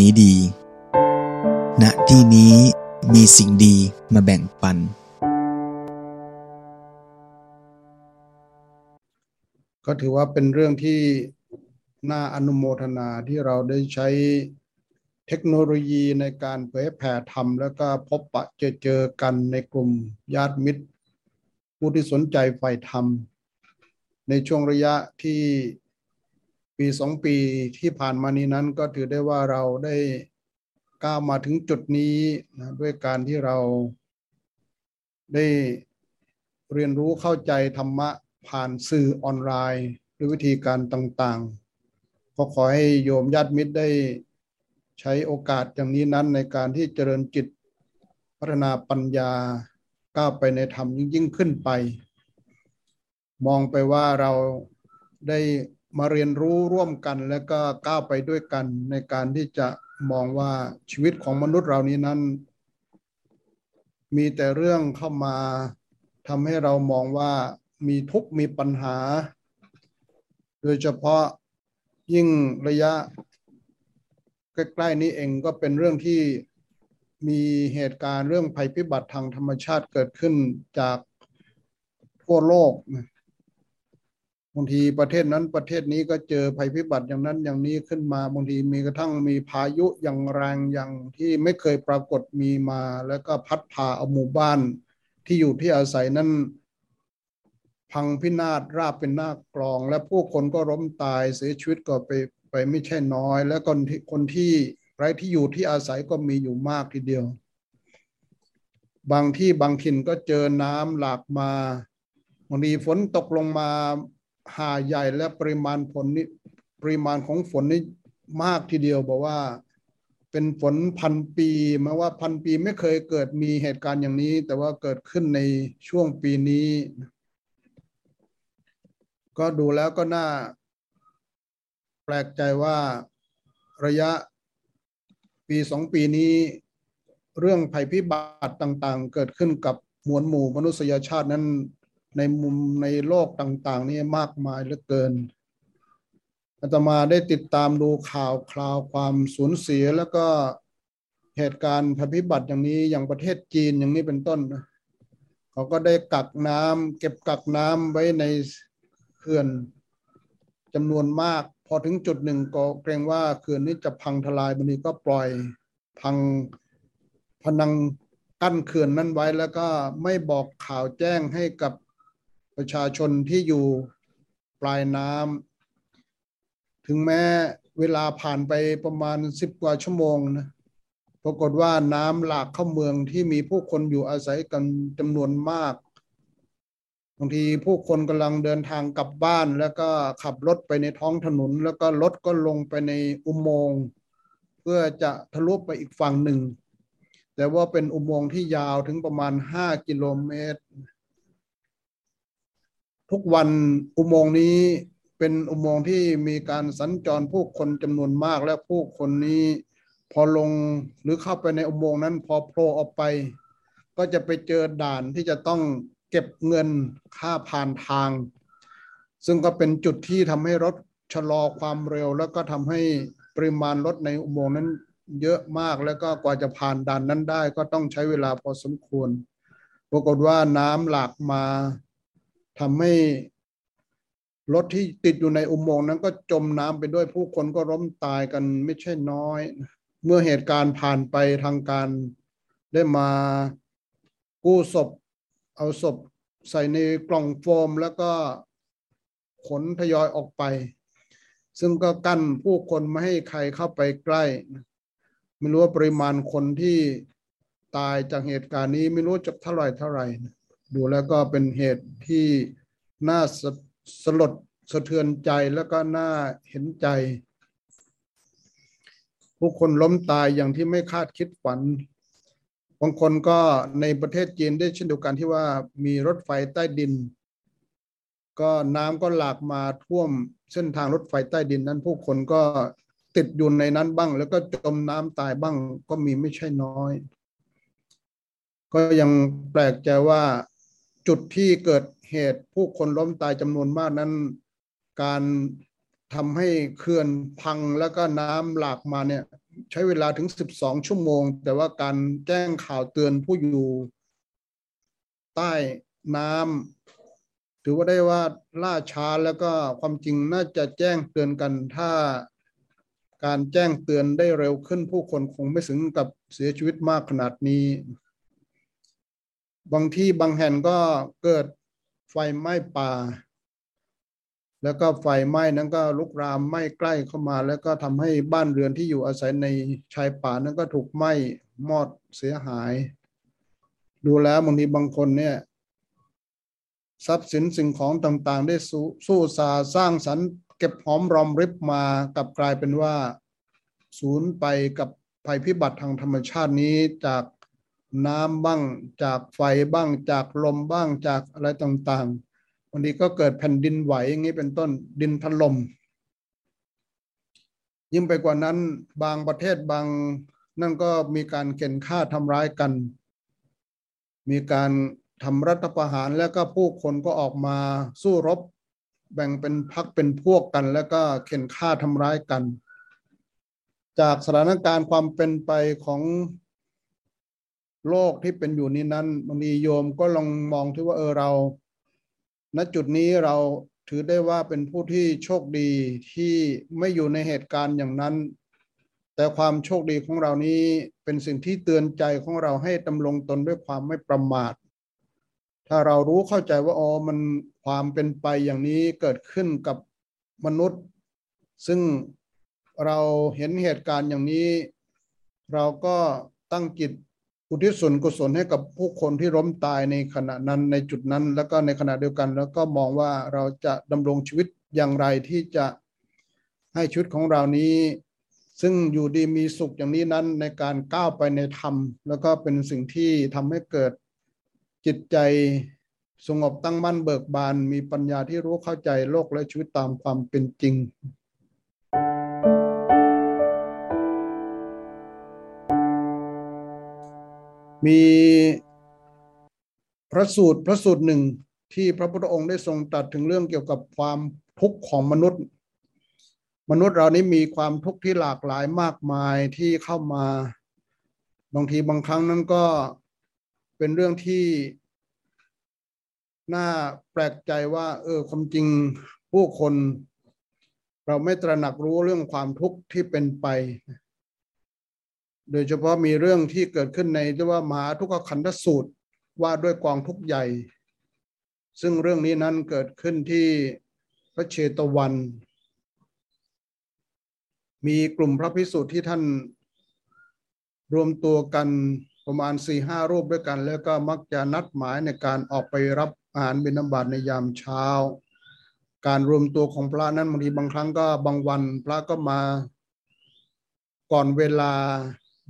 นี้ดี ณ ที่นี้มีสิ่งดีมาแบ่งปัน ก็ถือว่าเป็นเรื่องที่น่าอนุโมทนาที่เราได้ใช้เทคโนโลยีในการเผยแผ่ธรรม แล้วก็พบปะเจอเจอกันในกลุ่มญาติมิตร ผู้ที่สนใจใฝ่ธรรม ในช่วงระยะที่ ปีสองปีที่ผ่านมานี้นั้นก็ถือได้ว่าเราได้ก้าวมาถึงจุดนี้นะด้วยการที่เราได้เรียนรู้เข้าใจธรรมะผ่านสื่อออนไลน์ด้วยวิธีการต่างๆ ก็ขอให้โยมญาติมิตรได้ใช้โอกาสอย่างนี้นั้นในการที่เจริญจิตพัฒนาปัญญาก้าวไปในธรรมยิ่งขึ้นไป มองไปว่าเราได้ มาเรียนรู้ร่วมกันและก็ก้าวไปด้วยกันในการที่จะมองว่าชีวิตของมนุษย์เรานี้นั้น มีแต่เรื่องเข้ามาทำให้เรามองว่ามีทุกข์มีปัญหา โดยเฉพาะยิ่งระยะ ใกล้ๆนี้เองก็เป็นเรื่องที่มีเหตุการณ์เรื่องภัยพิบัติทางธรรมชาติเกิดขึ้นจากทั่วโลก บางทีประเทศนั้นประเทศนี้ก็เจอภัยพิบัติอย่างนั้นอย่างนี้ขึ้นมาบางทีมีกระทั่งมีพายุอย่างแรงอย่างที่ไม่เคยปรากฏมีมา แล้วก็พัดพาเอาหมู่บ้านที่อยู่ที่อาศัยนั้นพังพินาศราบเป็นหน้ากลอง และผู้คนก็ล้มตายเสียชีวิตก็ไปไปไม่ใช่น้อย และคนที่คนที่ไร้ที่อยู่ที่อาศัยก็มีอยู่มากทีเดียว บางที่บางถิ่นก็เจอน้ำหลากมาบางทีฝนตกลงมา หาใหญ่และปริมาณฝนนี้ปริมาณของฝนนี่มากทีเดียวบอกว่าเป็นฝนพันปีมาว่าพันปีไม่เคยเกิดมีเหตุการณ์อย่างนี้ แต่ว่าเกิดขึ้นในช่วงปีนี้ ก็ดูแล้วก็น่า แปลกใจว่าระยะปีสองปีนี้ เรื่องภัยพิบัติต่างๆ เกิดขึ้นกับมวลหมู่มนุษยชาตินั้น ในมุมในโลกต่าง ๆ นี่มากมายเหลือเกินอาตมาได้ติดตามดูข่าวคราวความสูญเสียแล้วก็เหตุการณ์ภัยพิบัติอย่างนี้อย่างประเทศจีนอย่างนี้เป็นต้นเขาก็ได้กักน้ำเก็บกักน้ำไว้ในเขื่อนจำนวนมาก พอถึงจุดหนึ่งก็เกรงว่าเขื่อนนี้จะพังทลายบันนี้ก็ปล่อยพังพนังกั้นเขื่อนนั้นไว้แล้วก็ไม่บอกข่าวแจ้งให้กับ ประชาชนที่อยู่ปลายน้ำถึงแม้เวลาผ่านไปประมาณสิบกว่าชั่วโมงนะปรากฏว่าน้ำหลากเข้าเมืองที่มีผู้คนอยู่อาศัยกันจำนวนมากบางทีผู้คนกำลังเดินทางกลับบ้านแล้วก็ขับรถไปในท้องถนน แล้วก็รถก็ลงไปในอุโมงค์เพื่อจะทะลุไปอีกฝั่งหนึ่ง แต่ว่าเป็นอุโมงค์ที่ยาวถึงประมาณห้ากิโลเมตร ทุกวันอุโมงค์นี้เป็นอุโมงค์ที่มีการสัญจรผู้คนจำนวนมากและผู้คนนี้ พอลงหรือเข้าไปในอุโมงค์นั้นพอโผล่ออกไป ก็จะไปเจอด่านที่จะต้องเก็บเงินค่าผ่านทาง ซึ่งก็เป็นจุดที่ทำให้รถชะลอความเร็ว แล้วก็ทำให้ปริมาณรถในอุโมงค์นั้นเยอะมากแล้วก็กว่าจะผ่านด่านนั้นได้ ก็ต้องใช้เวลาพอสมควร ปรากฏว่าน้ำหลากมา ทำให้รถที่ติดอยู่ในอุโมงค์นั้นก็จมน้ำไปด้วยผู้คนก็ล้มตายกันไม่ใช่น้อย เมื่อเหตุการณ์ผ่านไปทางการได้มากู้ศพ เอาศพใส่ในกล่องโฟมแล้วก็ขนทยอยออกไป ซึ่งก็กั้นผู้คนไม่ให้ใครเข้าไปใกล้ ไม่รู้ว่าปริมาณคนที่ตายจากเหตุการณ์นี้ไม่รู้จะเท่าไหร่เท่าไหร่ ดูแล้วก็เป็นเหตุที่น่าสสลดสะเทือนใจแล้วก็น่าเห็นใจ ผู้คนล้มตายอย่างที่ไม่คาดคิดฝันบางคนก็ในประเทศจีนได้เช่นเดียวกันที่ว่ามีรถไฟใต้ดิน ก็น้ำก็หลากมาท่วมเส้นทางรถไฟใต้ดินนั้น ผู้คนก็ติดอยู่ในนั้นบ้าง แล้วก็จมน้ำตายบ้างก็มีไม่ใช่น้อย ก็ยังแปลกใจว่า จุดที่เกิดเหตุผู้คนล้มตายจำนวนมากนั้น การทำให้เขื่อนพังแล้วก็น้ำหลากมาเนี่ยใช้เวลาถึงสิบสองชั่วโมง แต่ว่าการแจ้งข่าวเตือนผู้อยู่ใต้น้ำถือว่าได้ว่าล่าช้าแล้วก็ความจริงน่าจะแจ้งเตือนกันถ้าการแจ้งเตือนได้เร็วขึ้นผู้คนคงไม่ถึงกับเสียชีวิตมากขนาดนี้ บางที่บางแห่งก็เกิดไฟไหม้ป่า แล้วก็ไฟไหม้นั้นก็ลุกรามไหม้ใกล้เข้ามา แล้วก็ทำให้บ้านเรือนที่อยู่อาศัยในชายป่านั้นก็ถูกไหม้มอดเสียหาย ดูแล้วบางทีบางคนเนี่ยทรัพย์สินสิ่งของต่างๆ ได้สู้สู้สาสร้างสรรค์เก็บหอมรอมริบมากลับกลายเป็นว่าศูนย์ไปกับภัยพิบัติทางธรรมชาตินี้จาก น้ำบ้าง จากไฟบ้าง จากลมบ้างจากอะไรต่างๆวันนี้ก็เกิดแผ่นดินไหวอย่างนี้เป็นต้นดินถล่มยิ่งไปกว่านั้นบางประเทศบางนั่นก็มีการเข็นฆ่าทำร้ายกัน มีการทำรัฐประหารแล้วก็ผู้คนก็ออกมาสู้รบ แบ่งเป็นพักเป็นพวกกัน แล้วก็เข็นฆ่าทำร้ายกัน จากสถานการณ์ความเป็นไปของ โลกที่เป็นอยู่นี้นั้นบางทีโยมก็ลองมองที่ว่าเออเรา ณจุดนี้เราถือได้ว่าเป็นผู้ที่โชคดีที่ไม่อยู่ในเหตุการณ์อย่างนั้น แต่ความโชคดีของเรานี้เป็นสิ่งที่เตือนใจของเราให้ดำรงตนด้วยความไม่ประมาท ถ้าเรารู้เข้าใจว่าอ๋อมันความเป็นไปอย่างนี้เกิดขึ้นกับมนุษย์ ซึ่งเราเห็นเหตุการณ์อย่างนี้ เราก็ตั้งจิต อุทิศส่วนกุศลให้กับผู้คนที่ล้มตายในขณะนั้นในจุดนั้น แล้วก็ในขณะเดียวกัน แล้วก็มองว่าเราจะดำรงชีวิตอย่างไรที่จะให้ชีวิตของเรานี้ ซึ่งอยู่ดีมีสุขอย่างนี้นั้นในการก้าวไปในธรรม แล้วก็เป็นสิ่งที่ทำให้เกิดจิตใจสงบตั้งมั่นเบิกบาน มีปัญญาที่รู้เข้าใจโลกและชีวิตตามความเป็นจริง มีพระสูตรพระสูตรหนึ่งที่พระพุทธองค์ได้ทรงตรัสถึงเรื่องเกี่ยวกับความทุกข์ของมนุษย์ มนุษย์เรานี้มีความทุกข์ที่หลากหลายมากมายที่เข้ามา บางทีบางครั้งนั้นก็เป็นเรื่องที่น่าแปลกใจว่า เออความจริงผู้คน เราไม่ตระหนักรู้เรื่องความทุกข์ที่เป็นไป โดยเฉพาะมีเรื่องที่เกิดขึ้นในที่ว่ามหาทุกขคันธสูตรว่าด้วยกองทุกใหญ่ ซึ่งเรื่องนี้นั้นเกิดขึ้นที่พระเชตวัน มีกลุ่มพระพิสุทธิ์ที่ท่านรวมตัวกันประมาณสี่ห้ารูปด้วยกัน แล้วก็มักจะนัดหมายในการออกไปรับอาหารบิณฑบาตในยามเช้า การรวมตัวของพระนั้นบางทีบางครั้งก็บางวันพระก็มาก่อนเวลา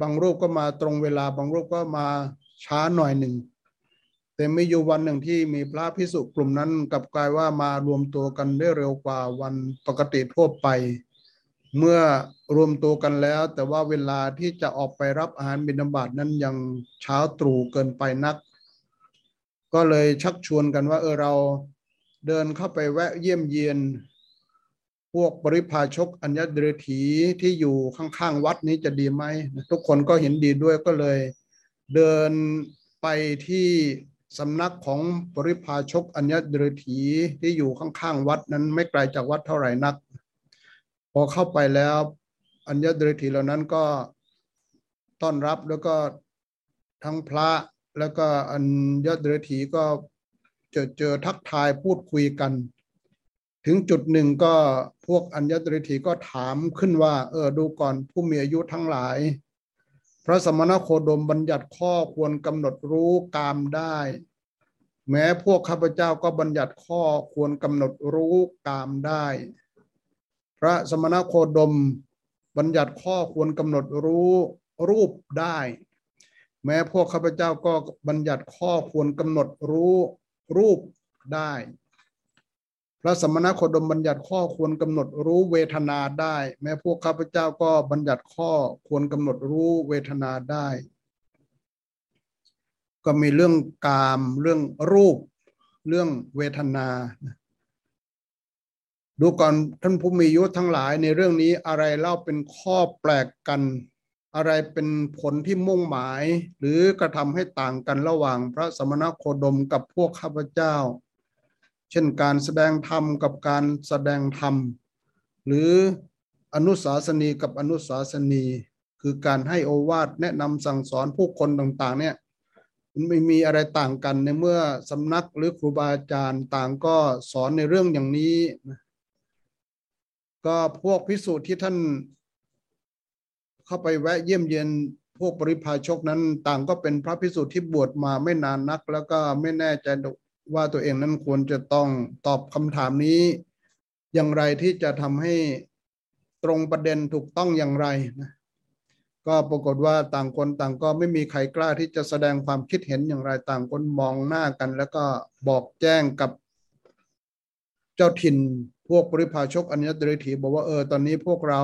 บางรูปก็มาตรงเวลา บางรูปก็มาช้าหน่อยหนึ่ง แต่ไม่อยู่วันหนึ่งที่มีพระพิสุกลุ่มนั้นกับกลายว่ามารวมตัวกันได้เร็วกว่าวันปกติทั่วไป เมื่อรวมตัวกันแล้ว แต่ว่าเวลาที่จะออกไปรับอาหารบิณฑบาตนั้นยังเช้าตรู่เกินไปนัก ก็เลยชักชวนกันว่าเออเราเดินเข้าไปแวะเยี่ยมเยียน พวกบริพาชกอัญญเดรถีที่อยู่ข้างๆวัดนี้จะดีไหมทุกคนก็เห็นดีด้วยก็เลย เดินไปที่สำนักของบริพาชกอัญญเดรถีที่อยู่ข้างๆวัดนั้นไม่ไกลจากวัดเท่าไหร่นัก พอเข้าไปแล้วอัญญเดรถีเหล่านั้นก็ต้อนรับแล้วก็ทั้งพระแล้วก็อัญญเดรถีก็เจอเจอทักทายพูดคุยกัน ถึงจุดหนึ่งก็พวกอัญญตริถีก็ถามขึ้นว่า เออดูก่อนผู้มีอายุทั้งหลาย พระสมณโคดมบัญญัติข้อควรกำหนดรู้กามได้ แม้พวกข้าพเจ้าก็บัญญัติข้อควรกำหนดรู้กามได้ พระสมณโคดมบัญญัติข้อควรกำหนดรู้รูปได้ แม้พวกข้าพเจ้าก็บัญญัติข้อควรกำหนดรู้รูปได้ ระสมณโคดมบัญญัติข้อควรกำหนดรู้เวทนาได้ แม้พวกข้าพเจ้าก็บัญญัติข้อควรกำหนดรู้เวทนาได้ ก็มีเรื่องกามเรื่องรูป เรื่องเวทนาดูก่อนท่านผู้มียุทั้งหลายในเรื่องนี้อะไรเล่าเป็นข้อแปลกกัน อะไรเป็นผลที่มุ่งหมาย หรือกระทำให้ต่างกันระหว่างพระสมณโคดมกับพวกข้าพเจ้า เช่นการแสดงธรรมกับการแสดงธรรม หรืออนุสาสนีกับอนุสาสนี คือการให้โอวาทแนะนำสั่งสอนผู้คนต่างๆเนี่ยไม่มีอะไรต่างกันในเมื่อสำนักหรือครูบาอาจารย์ต่างก็สอนในเรื่องอย่างนี้ ก็พวกพิสูจน์ที่ท่านเข้าไปแวะเยี่ยมเยียนพวกปริพาชกนั้น ต่างก็เป็นพระพิสุทธิ์ที่บวชมาไม่นานนัก แล้วก็ไม่แน่ใจ ว่าตัวเองนั้นควรจะต้องตอบคำถามนี้ อย่างไรที่จะทำให้ตรงประเด็นถูกต้องอย่างไรนะก็ปรากฏว่าต่างคนต่างก็ไม่มีใครกล้าที่จะแสดงความคิดเห็นอย่างไรต่างคนมองหน้ากัน แล้วก็บอกแจ้งกับเจ้าถิ่นพวกปริพาชกอัญญตริถีบอกว่าเออตอนนี้พวกเรา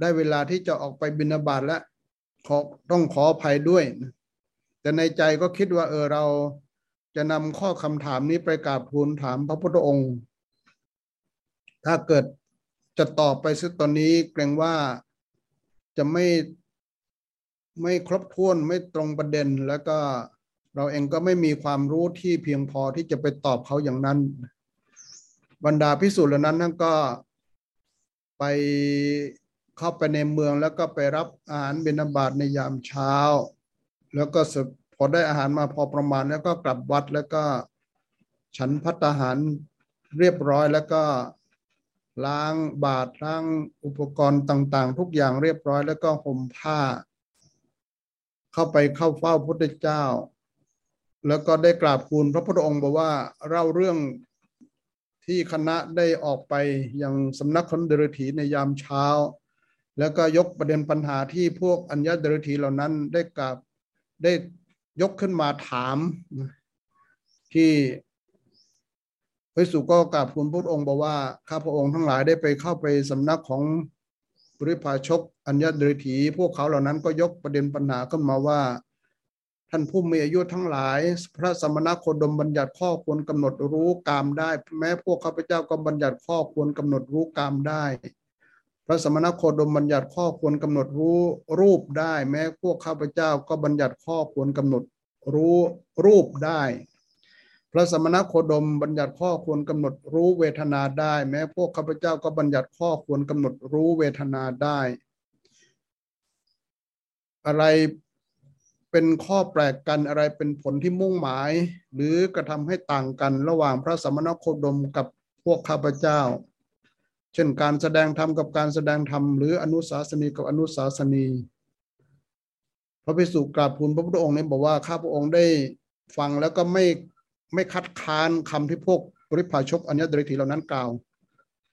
ได้เวลาที่จะออกไปบินาบาตแล้วขอต้องขออภัยด้วย แต่ในใจก็คิดว่าเออเรา จะนำข้อคำถามนี้ไปกราบทูลถามพระพุทธองค์ ถ้าเกิดจะตอบไปซึตอนนี้เกรงว่าจะไม่ไม่ครบถ้วนไม่ตรงประเด็น แล้วก็เราเองก็ไม่มีความรู้ที่เพียงพอที่จะไปตอบเขาอย่างนั้น บรรดาพิสูจน์เหล่านั้นท่านก็ไปเข้าไปในเมืองแล้วก็ไปรับอาหารบิณฑบาตในยามเช้า แล้วก็ พอได้อาหารมาพอประมาณแล้วก็กลับวัดแล้วก็ฉันพัตาหารเรียบร้อยแล้วก็ล้างบาตรล้างอุปกรณ์ต่าง ๆ ทุกอย่างเรียบร้อย แล้วก็ห่มผ้า เข้าไปเข้าเฝ้าพระพุทธเจ้า แล้วก็ได้กราบคูลพระพุทธองค์บอกว่าเล่าเรื่องที่คณะได้ออกไปยังสำนักคนเดรถีในยามเช้า แล้วก็ยกประเด็นปัญหาที่พวกอัญญาเดรธีเหล่านั้นได้กับได้ ยกขึ้นมาถาม ที่พระสุก็กราบคุณพระองค์บอกว่า ข้าพระองค์ทั้งหลายได้ไปเข้าไปสำนักของบริพาชกอัญญาดรธีพวกเขาเหล่านั้นก็ยกประเด็นปัญหาขึ้นมาว่า ท่านผู้มีอายุทั้งหลาย พระสมณโคดมบัญญัติข้อควรกำหนดรู้กามได้ แม้พวกข้าพเจ้าก็บัญญัติข้อควรกำหนดรู้กามได้ พระสมณโคดมบัญญัติข้อควรกำหนดรู้รูปได้ แม้พวกข้าพเจ้าก็บัญญัติข้อควรกำหนดรู้รูปได้ พระสมณโคดมบัญญัติข้อควรกำหนดรู้เวทนาได้ แม้พวกข้าพเจ้าก็บัญญัติข้อควรกำหนดรู้เวทนาได้ อะไรเป็นข้อแปลกกันอะไรเป็นผลที่มุ่งหมาย หรือกระทำให้ต่างกันระหว่างพระสมณโคดมกับพวกข้าพเจ้า เช่นการแสดงธรรมกับการแสดงธรรมหรืออนุสาสนีกับอนุสาสนีพระภิกษุกราบทูลพระพุทธองค์เนี้บอกว่าข้าพระองค์ได้ฟังแล้วก็ไม่ไม่คัดค้านคำที่พวกบริพาชกอัญญดริธีเหล่านั้นกล่าว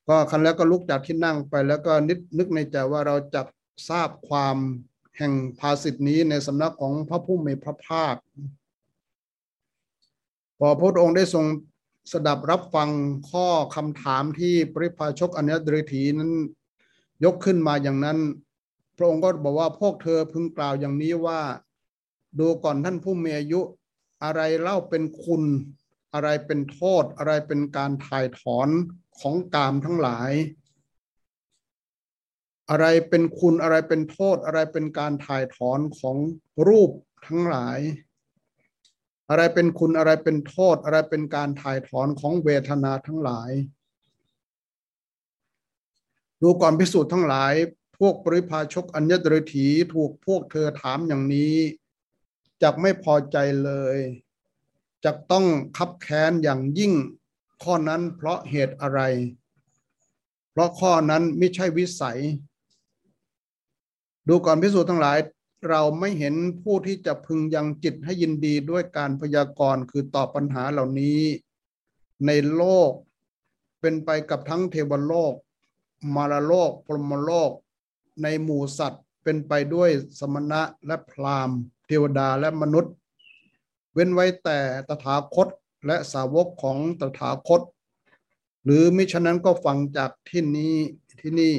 ก็คันแล้วก็ลุกจากที่นั่งไปแล้วก็นึกนึกในใจว่าเราจะทราบความแห่งภาสิทธินี้ในสำนักของพระผู้มีพระภาค พอพระองค์ได้ทรง สดับรับฟังข้อคำถามที่ปริพาชกอัญญดริถีนั้นยกขึ้นมาอย่างนั้น พระองค์ก็บอกว่าพวกเธอพึงกล่าวอย่างนี้ว่า ดูก่อนท่านผู้มีอายุอะไรเล่าเป็นคุณ อะไรเป็นโทษ อะไรเป็นการถ่ายถอนของกามทั้งหลาย อะไรเป็นคุณอะไรเป็นโทษ อะไรเป็นการถ่ายถอนของรูปทั้งหลาย อะไรเป็นคุณอะไรเป็นโทษ อะไรเป็นการถ่ายถอนของเวทนาทั้งหลาย ดูก่อนพิสูจน์ทั้งหลาย พวกปริพาชกอัญญตริถีถูกพวกเธอถามอย่างนี้จักไม่พอใจเลยจะต้องคับแค้นอย่างยิ่งข้อนั้นเพราะเหตุอะไร เพราะข้อนั้นไม่ใช่วิสัย ดูก่อนพิสูจน์ทั้งหลาย เราไม่เห็นผู้ที่จะพึงยังจิตให้ยินดีด้วยการพยากรณ์คือตอบปัญหาเหล่านี้ ในโลก เป็นไปกับทั้งเทวโลก มารโลกพรหมโลก ในหมู่สัตว์เป็นไปด้วยสมณะและพราหมณ์ เทวดาและมนุษย์ เว้นไว้แต่ตถาคตและสาวกของตถาคต หรือมิฉะนั้นก็ฟังจากที่นี้ที่นี่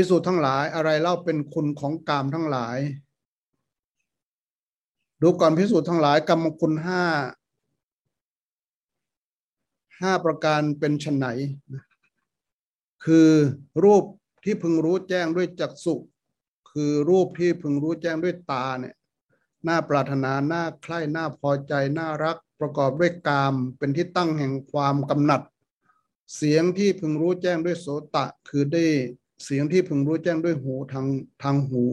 พิสูจน์ทั้งหลายอะไรเล่าเป็นคุณของกามทั้งหลาย ดูก่อนพิสูจน์ทั้งหลายกรรมคุณห้าห้าประการเป็นชนไหน คือรูปที่พึงรู้แจ้งด้วยจักษุคือรูปที่พึงรู้แจ้งด้วยตาเนี่ยน่าปรารถนาน่าใคร่น่าพอใจน่ารักประกอบด้วยกาม เป็นที่ตั้งแห่งความกำหนัด เสียงที่พึงรู้แจ้งด้วยโสตะ คือได้ เสียงที่พึงรู้แจ้งด้วยหูทางทางหู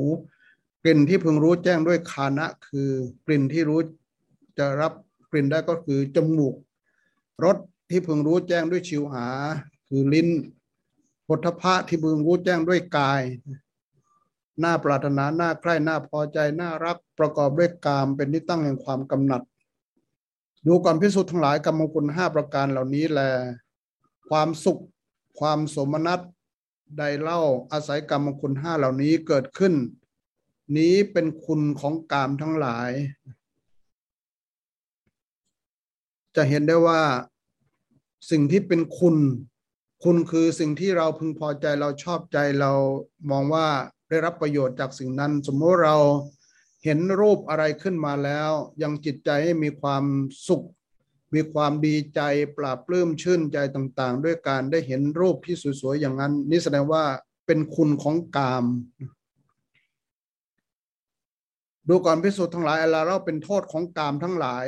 กลิ่นที่พึงรู้แจ้งด้วยคานะ คือกลิ่นที่รู้จะรับกลิ่นได้ก็คือจมูกรสที่พึงรู้แจ้งด้วยชิวหา คือลิ้นพุทธะที่พึงรู้แจ้งด้วยกายหน้าปรารถนาหน้าใคร่หน้าพอใจหน้ารักประกอบด้วยกามเป็นที่ตั้งแห่งความกำหนัด ดูก่อนพิสุทธ์ทั้งหลายกรรมคุณห้าประการเหล่านี้แล ความสุข ความสมนัต ใดเล่าอาศัยกรรมคุณห้าเหล่านี้เกิดขึ้น นี้เป็นคุณของกามทั้งหลาย จะเห็นได้ว่าสิ่งที่เป็นคุณ คุณคือสิ่งที่เราพึงพอใจเราชอบใจเรามองว่าได้รับประโยชน์จากสิ่งนั้น สมมติเราเห็นรูปอะไรขึ้นมาแล้ว ยังจิตใจให้มีความสุข มีความดีใจปราบปลื้มชื่นใจต่างๆ ด้วยการได้เห็นรูปที่สวยๆอย่างนั้น นี่แสดงว่าเป็นคุณของกาม ดูก่อนพิสูจน์ทั้งหลายอะไรเราเป็นโทษของกามทั้งหลาย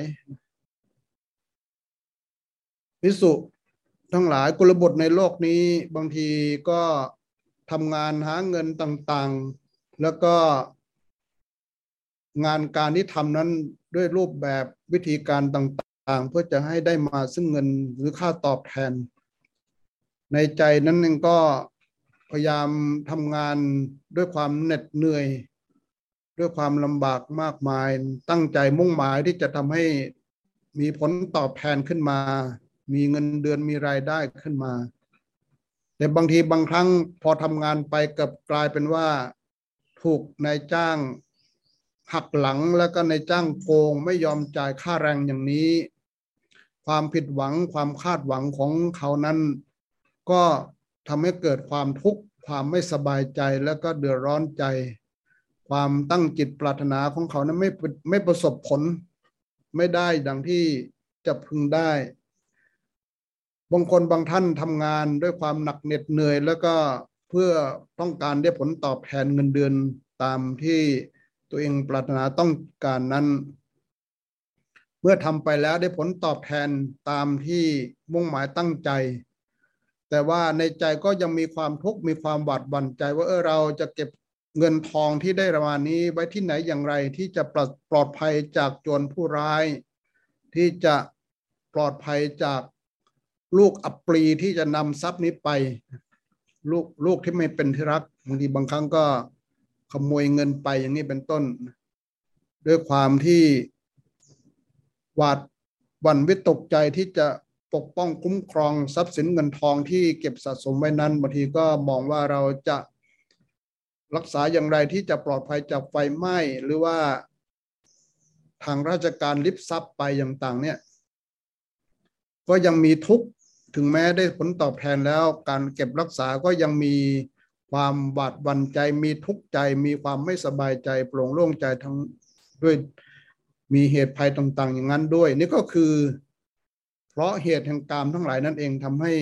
พิสุทั้งหลายกุลบุตรในโลกนี้บางทีก็ทำงานหาเงินต่างๆ แล้วก็งานการที่ทำนั้นด้วยรูปแบบวิธีการต่างๆ เพื่อจะให้ได้มาซึ่งเงินหรือค่าตอบแทน ในใจนั้นเองก็พยายามทำงานด้วยความเหน็ดเหนื่อย ด้วยความลำบากมากมาย ตั้งใจมุ่งหมายที่จะทำให้มีผลตอบแทนขึ้นมา มีเงินเดือนมีรายได้ขึ้นมา แต่บางทีบางครั้งพอทำงานไปกับกลายเป็นว่า ถูกนายจ้างหักหลังแล้วก็นายจ้างโกงไม่ยอมจ่ายค่าแรงอย่างนี้ ความผิดหวังความคาดหวังของเขานั้น ก็ทำให้เกิดความทุกข์ความไม่สบายใจแล้วก็เดือดร้อนใจ ความตั้งจิตปรารถนาของเขานั้นไม่ไม่ประสบผล ไม่ได้ดังที่จะพึงได้บางคนบางท่านทำงานด้วยความหนักเหน็ดเหนื่อย แล้วก็เพื่อต้องการได้ผลตอบแทนเงินเดือนตามที่ตัวเองปรารถนาต้องการนั้น เมื่อทำไปแล้วได้ผลตอบแทนตามที่มุ่งหมายตั้งใจ แต่ว่าในใจก็ยังมีความทุกข์มีความหวาดหวั่นใจ ว่าเออเราจะเก็บเงินทองที่ได้ประมาณนี้ไว้ที่ไหนอย่างไรที่จะปลอดภัยจากโจรผู้ร้าย ที่จะปลอดภัยจากลูกอัปรีที่จะนำทรัพย์นี้ไป ลูกลูกที่ไม่เป็นที่รักบางทีบางครั้งก็ขโมยเงินไปอย่างนี้เป็นต้น ด้วยความที่ หวาดวันวิตกใจที่จะปกป้องคุ้มครองทรัพย์สินเงินทองที่เก็บสะสมไว้นั้นบางทีก็มองว่าเราจะรักษาอย่างไรที่จะปลอดภัยจากไฟไหม้หรือว่าทางราชการลิบทรัพย์ไปอย่างต่างเนี่ย ก็ยังมีทุกข์ถึงแม้ได้ผลตอบแทนแล้ว การเก็บรักษาก็ยังมีความบาดวันใจมีทุกข์ใจมีความไม่สบายใจโปร่งโล่งใจทั้งด้วย มีเหตุภัยต่างๆ อย่างนั้นด้วย นี่ก็คือ เพราะเหตุแห่งกรรมทั้งหลายนั่นเองทำให้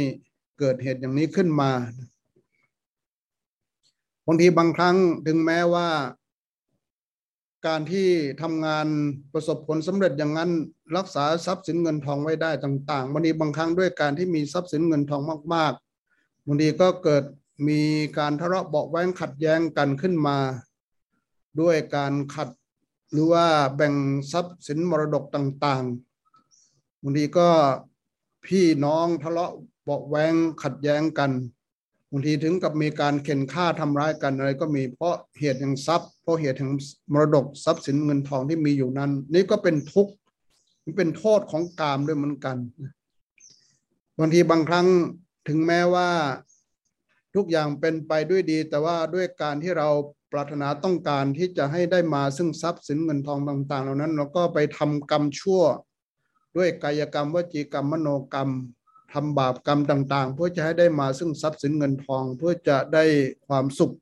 เกิดเหตุอย่างนี้ขึ้นมาบางทีบางครั้งถึงแม้ว่า การที่ทำงานประสบผลสำเร็จอย่างนั้น รักษาทรัพย์สินเงินทองไว้ได้ต่างๆบางทีบางครั้งด้วยการที่มีทรัพย์สินเงินทองมากๆบางทีก็เกิดมีการทะเลาะเบาแว้งขัดแย้งกันขึ้นมา ด้วยการขัด หรือว่าแบ่งทรัพย์สินมรดกต่างๆบางทีก็พี่น้องทะเลาะเบาแวงขัดแย้งกันบางทีถึงกับมีการเข็นฆ่าทำร้ายกันอะไรก็มีเพราะเหตุแห่งทรัพย์ เพราะเหตุแห่งมรดกทรัพย์สินเงินทองที่มีอยู่นั้น นี่ก็เป็นทุกข์เป็นโทษของกามด้วยเหมือนกันบางทีบางครั้งถึงแม้ว่าทุกอย่างเป็นไปด้วยดี แต่ว่าด้วยการที่เรา ปรารถนาต้องการที่จะให้ได้มาซึ่งทรัพย์สินเงินทองต่าง ๆ เหล่านั้น เราก็ไปทำกรรมชั่ว ด้วยกายกรรมวจีกรรมมโนกรรมทำบาปกรรมต่าง ๆ เพื่อจะให้ได้มาซึ่งทรัพย์สินเงินทอง เพื่อจะได้ความสุข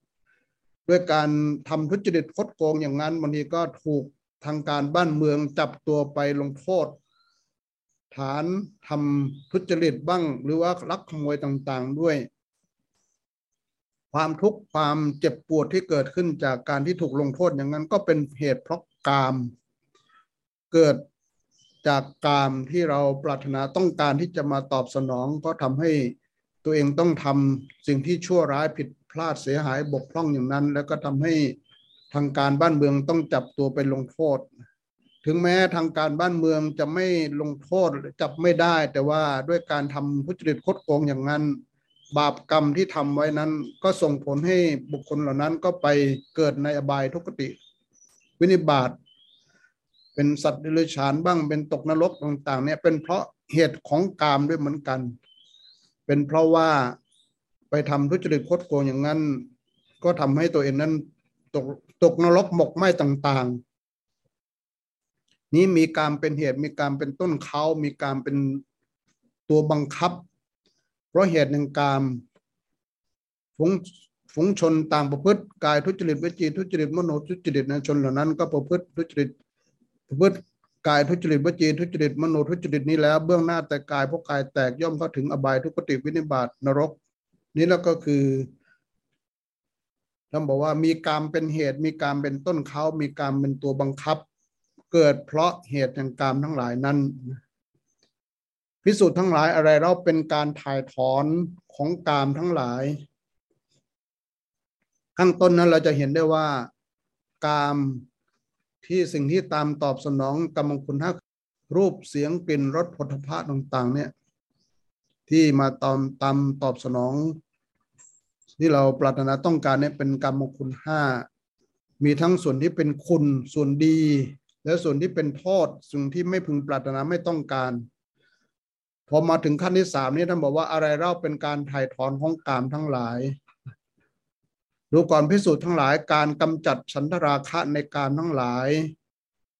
ด้วยการทำทุจริตคดโกงอย่างนั้นบางทีก็ถูกทางการบ้านเมืองจับตัวไปลงโทษ ฐานทำทุจริตบ้าง หรือว่าลักขโมยต่างๆ ด้วย ความทุกข์ความเจ็บปวดที่เกิดขึ้นจากการที่ถูกลงโทษอย่างนั้นก็เป็นเหตุเพราะกาม เกิดจากกามที่เราปรารถนาต้องการที่จะมาตอบสนอง ก็ทำให้ตัวเองต้องทำสิ่งที่ชั่วร้ายผิดพลาดเสียหายบกพร่องอย่างนั้น แล้วก็ทำให้ทางการบ้านเมืองต้องจับตัวไปลงโทษ ถึงแม้ทางการบ้านเมืองจะไม่ลงโทษจับไม่ได้ แต่ว่าด้วยการทำทุจริตคดโกงอย่างนั้น บาปกรรมที่ทำไว้นั้น ก็ส่งผลให้บุคคลเหล่านั้นก็ไปเกิดในอบายทุกติวินิบาตเป็นสัตว์ดิลฉานบ้างเป็นตกนรกต่างๆเนี่ยเป็นเพราะเหตุของกามด้วยเหมือนกัน เป็นเพราะว่าไปทำทุจริตคดโกงอย่างนั้น ก็ทำให้ตัวเองนั้นตกตกนรกหมกไหมต่างๆ นี้มีการเป็นเหตุมีการเป็นต้นเขามีการเป็นตัวบังคับ เพราะเหตุหนึ่งการฝูงฝูงชนต่างประพฤติกายทุจริตวิจีทุจริตมโนทุจริตในชนเหล่านั้น ก็ประพฤติทุจริตประพฤติกายทุจริตวจีทุจริตมโนทุจริตนี้แล้วเบื้องหน้าแต่กายพราะกายแตกย่อมเข้าถึงอบายทุกติวินิบาตนรก นี้แล้วก็คือท่านบอกว่ามีกรรมเป็นเหตุมีกรรมเป็นต้นเขามีกรรมเป็นตัวบังคับ เกิดเพราะเหตุแห่งกรรมทั้งหลายนั้น พิสูจน์ทั้งหลายอะไรเราเป็นการถ่ายถอนของกรรมทั้งหลาย ข้างต้นนั้นเราจะเห็นได้ว่ากรรมที่สิ่งที่ตามตอบสนองกรรมคุณห้ารูปเสียงกลิ่นรสผลิภัณฑ์ต่าง ๆ เนี่ย ที่มาตามตามตอบสนอง ที่เราปรารถนาต้องการเนี่ยเป็นกรรมคุณห้ามีทั้งส่วนที่เป็นคุณส่วนดี และส่วนที่เป็นโทษส่วนที่ไม่พึงปรารถนาไม่ต้องการ พอมาถึงขั้นที่สามนี่ท่านบอกว่าอะไรเล่าเป็นการถ่ายถอนของกามทั้งหลายดูก่อนพิสูจน์ทั้งหลายการกำจัดฉันทราคะในกามทั้งหลาย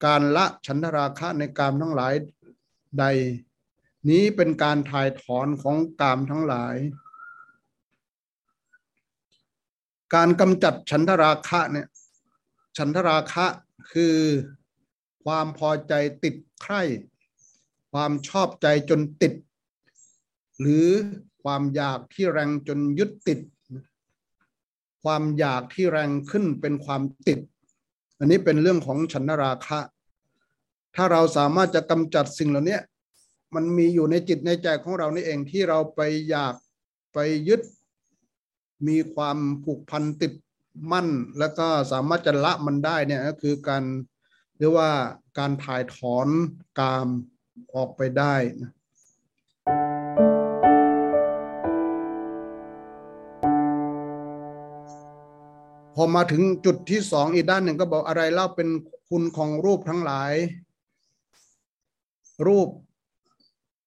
การละฉันทราคะในกามทั้งหลายใด นี้เป็นการถ่ายถอนของกามทั้งหลาย การกำจัดฉันทราคะเนี่ยฉันทราคะคือความพอใจติดใคร่ ความชอบใจจนติด หรือความอยากที่แรงจนยึดติด ความอยากที่แรงขึ้นเป็นความติด อันนี้เป็นเรื่องของฉันราคะ ถ้าเราสามารถจะกำจัดสิ่งเหล่านี้มันมีอยู่ในจิตในใจของเรานี่เองที่เราไปอยากไปยึด มีความผูกพันติดมั่น แล้วก็สามารถจะละมันได้เนี่ยก็คือการเรียกว่าการถ่ายถอนกาม ออกไปได้นะพอมาถึงจุดที่สองอีกด้านหนึ่งก็บอกอะไรเล่าเป็นคุณของรูปทั้งหลาย รูป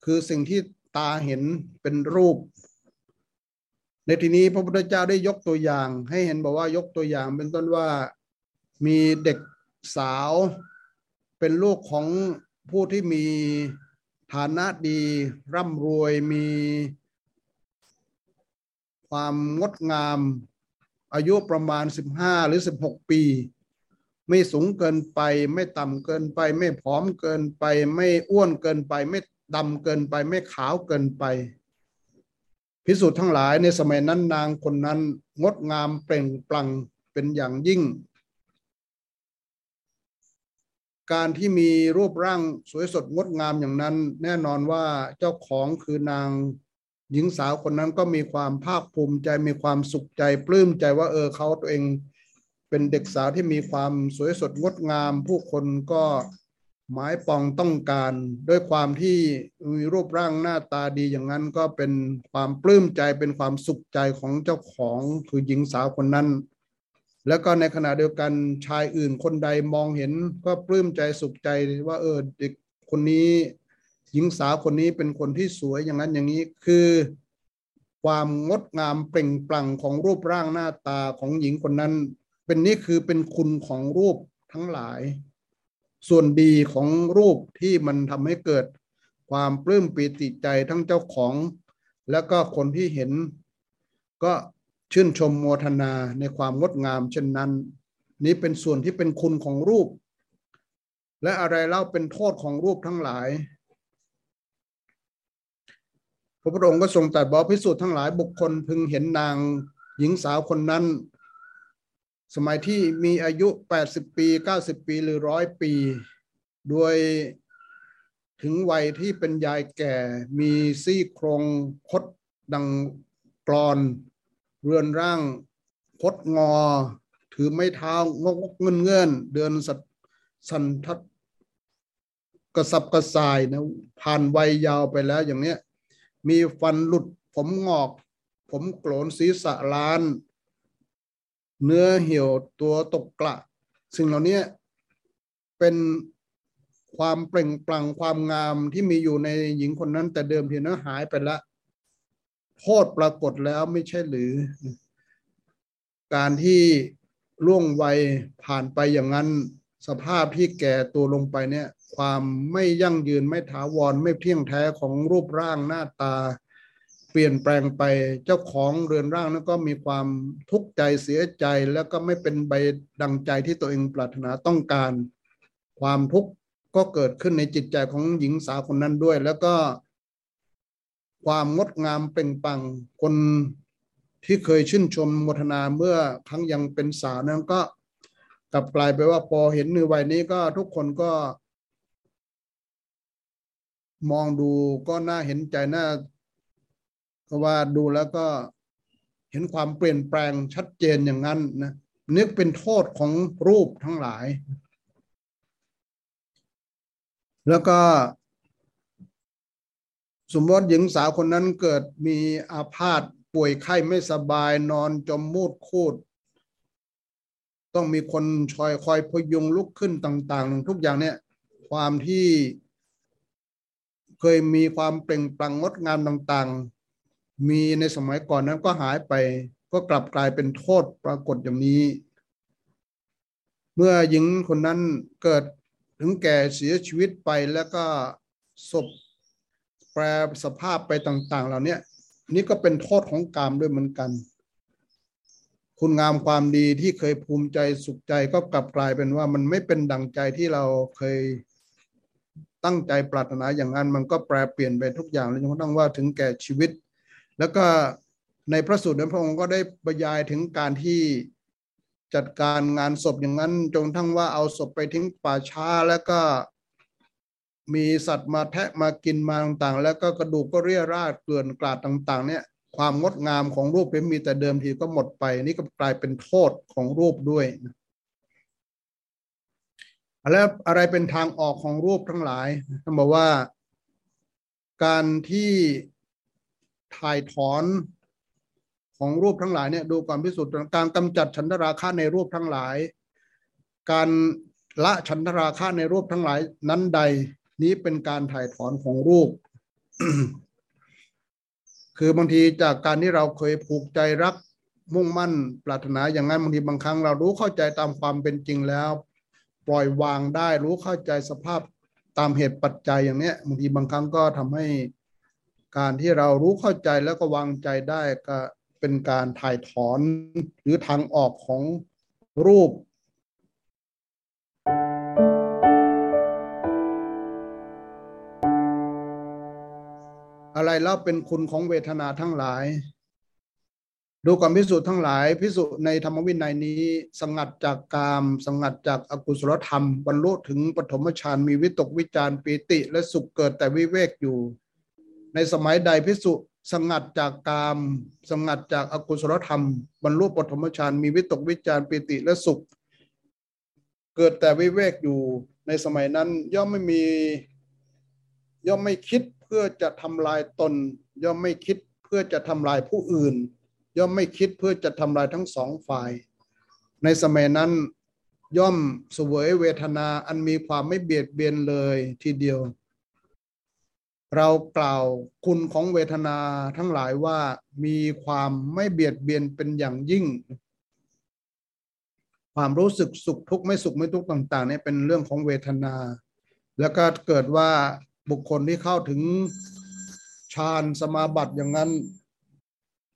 คือสิ่งที่ตาเห็นเป็นรูป ในที่นี้พระพุทธเจ้าได้ยกตัวอย่าง ให้เห็นบอกว่ายกตัวอย่างเป็นต้นว่ามีเด็กสาว เป็นลูกของ ผู้ที่มีฐานะดี ร่ำรวยมีความงดงาม อายุประมาณ 15 หรือ 16 ปี ไม่สูงเกินไป ไม่ต่ำเกินไป ไม่ผอมเกินไป ไม่อ้วนเกินไป ไม่ดำเกินไป ไม่ขาวเกินไป พิสุทธ์ทั้งหลายในสมัยนั้นนางคนนั้นงดงามเปล่งปลั่งเป็นอย่างยิ่ง การที่มีรูปร่างสวยสดงดงามอย่างนั้น แน่นอนว่าเจ้าของคือนางหญิงสาวคนนั้นก็มีความภาคภูมิใจมีความสุขใจปลื้มใจว่าเออเขาตัวเองเป็นเด็กสาวที่มีความสวยสดงดงาม ผู้คนก็หมายปองต้องการ ด้วยความที่มีรูปร่างหน้าตาดีอย่างนั้นก็เป็นความปลื้มใจเป็นความสุขใจของเจ้าของคือหญิงสาวคนนั้น แล้วก็ในขณะเดียวกันชายอื่นคนใดมองเห็นก็ปลื้มใจสุขใจว่าเออเด็กคนนี้หญิงสาวคนนี้เป็นคนที่สวยอย่างนั้นอย่างนี้คือ ความงดงามเปล่งปลั่งของรูปร่างหน้าตาของหญิงคนนั้น เป็นนี่คือเป็นคุณของรูปทั้งหลาย ส่วนดีของรูปที่มันทำให้เกิดความปลื้มปีติใจทั้งเจ้าของ แล้วก็คนที่เห็นก็ ชื่นชมโมทนาในความงดงามเช่นนั้น นี้เป็นส่วนที่เป็นคุณของรูป และอะไรเล่าเป็นโทษของรูปทั้งหลาย พระพุทธองค์ก็ทรงตรัสบอกพิสูจน์ทั้งหลายบุคคลพึงเห็นนางหญิงสาวคนนั้น สมัยที่มีอายุ 80 ปี 90 ปีหรือร้อยปี โดยถึงวัยที่เป็นยายแก่มีซี่โครงคดดังกรอน เรือนร่างคดงอ ถือไม่เท้างกเงื่อนเงื่อนเดินสัตสันทัดกระสับกระส่ายนะผ่านวัยยาวไปแล้วอย่างเนี้ย มีฟันหลุดผมงอก ผมโกรนศีรษะล้าน เนื้อเหี่ยวตัวตกกระสิ่งเหล่านี้เป็นความเปล่งปลั่งความงามที่มีอยู่ในหญิงคนนั้น แต่เดิมทีนั้นหายไปแล้ว โทษปรากฏแล้วไม่ใช่หรือ การที่ล่วงวัยผ่านไปอย่างนั้น สภาพที่แก่ตัวลงไปเนี่ย ความไม่ยั่งยืนไม่ถาวรไม่เที่ยงแท้ของรูปร่างหน้าตา เปลี่ยนแปลงไปเจ้าของเรือนร่างนั้นก็มีความทุกข์ใจเสียใจแล้วก็ไม่เป็นใบดังใจที่ตัวเองปรารถนาต้องการ ความทุกข์ก็เกิดขึ้นในจิตใจของหญิงสาวคนนั้นด้วย แล้วก็ ความงดงามเป่งปัง คนที่เคยชื่นชมโมทนาเมื่อครั้งยังเป็นสาวนั้นก็กลับกลายไปว่าพอเห็นในวัยนี้ก็ทุกคนก็ มองดูก็น่าเห็นใจน่าเพราะว่าดูแล้วก็เห็นความเปลี่ยนแปลงชัดเจนอย่างนั้นนะนึกเป็นโทษของรูปทั้งหลาย แล้วก็ สมมติหญิงสาวคนนั้นเกิดมีอาพาธป่วยไข้ไม่สบายนอนจมมูดคูด ต้องมีคนคอยคอยพยุงลุกขึ้นต่างๆทุกอย่างเนี่ยความที่เคยมีความเปล่งปลั่งงดงามต่างๆ มีในสมัยก่อนนั้นก็หายไป ก็กลับกลายเป็นโทษปรากฏอย่างนี้ เมื่อหญิงคนนั้นเกิดถึงแก่เสียชีวิตไปแล้วก็ศพ แปรสภาพไปต่าง ๆ เหล่านี้นี่ก็เป็นโทษของกรรมด้วยเหมือนกัน คุณงามความดีที่เคยภูมิใจสุขใจก็กลับกลายเป็นว่ามันไม่เป็นดังใจที่เราเคยตั้งใจปรารถนาอย่างนั้น มันก็แปรเปลี่ยนไปทุกอย่างเลยจนกระทั่งว่าถึงแก่ชีวิต แล้วก็ในพระสูตรนั้นพระองค์ก็ได้บรรยายถึงการที่จัดการงานศพอย่างนั้นจงทั้งว่าเอาศพไปทิ้งป่าช้าแล้วก็ มีสัตว์มาแทะมากินมาต่างๆ แล้วก็กระดูกก็เรี่ยราดเกลื่อนกลาดต่าง ๆ เนี่ย ความงดงามของรูปเป็นมีแต่เดิมทีก็หมดไป นี่ก็กลายเป็นโทษของรูปด้วยแล้วอะไรเป็นทางออกของรูปทั้งหลายท่านบอกว่า การที่ถ่ายถอนของรูปทั้งหลายเนี่ยดูความพิสูจน์การกำจัดฉันทราคะในรูปทั้งหลาย การละฉันทราคะในรูปทั้งหลายนั้นใด นี้เป็นการถ่ายถอนของรูป คือบางทีจากการที่เราเคยผูกใจรักมุ่งมั่นปรารถนาอย่างนั้นบางทีบางครั้ง เรารู้เข้าใจตามความเป็นจริงแล้ว ปล่อยวางได้รู้เข้าใจสภาพตามเหตุปัจจัยอย่างเนี้ยบางทีบางครั้งก็ทำให้การที่เรารู้เข้าใจแล้วก็วางใจได้ก็เป็นการถ่ายถอนหรือทางออกของรูป อะไรแล้วเป็นคุณของเวทนาทั้งหลาย ดูความพิสูจน์ทั้งหลาย พิสูจน์ในธรรมวินัยนี้ สงัดจากกาม สงัดจากอากุศลธรรม บรรลุถึงปฐมฌานมีวิตกวิจารปีติและสุขเกิดแต่วิเวกอยู่ ในสมัยใดพิสุสงัดจากกาม สงัดจากอากุศลธรรม บรรลุปฐมฌานมีวิตกวิจารปิติและสุข เกิดแต่วิเวกอยู่ในสมัยนั้นย่อมไม่มีย่อมไม่คิด เพื่อจะทำลายตน ย่อมไม่คิดเพื่อจะทำลายผู้อื่น ย่อมไม่คิดเพื่อจะทำลายทั้งสองฝ่าย ในสมัยนั้นย่อมสวยเวทนาอันมีความไม่เบียดเบียนเลยทีเดียว เรากล่าวคุณของเวทนาทั้งหลายว่ามีความไม่เบียดเบียนเป็นอย่างยิ่ง ความรู้สึกสุขทุกข์ไม่สุขไม่ทุกข์ต่างๆนี่เป็นเรื่องของเวทนา แล้วก็เกิดว่า บุคคลที่เข้าถึงฌานสมาบัติอย่างนั้น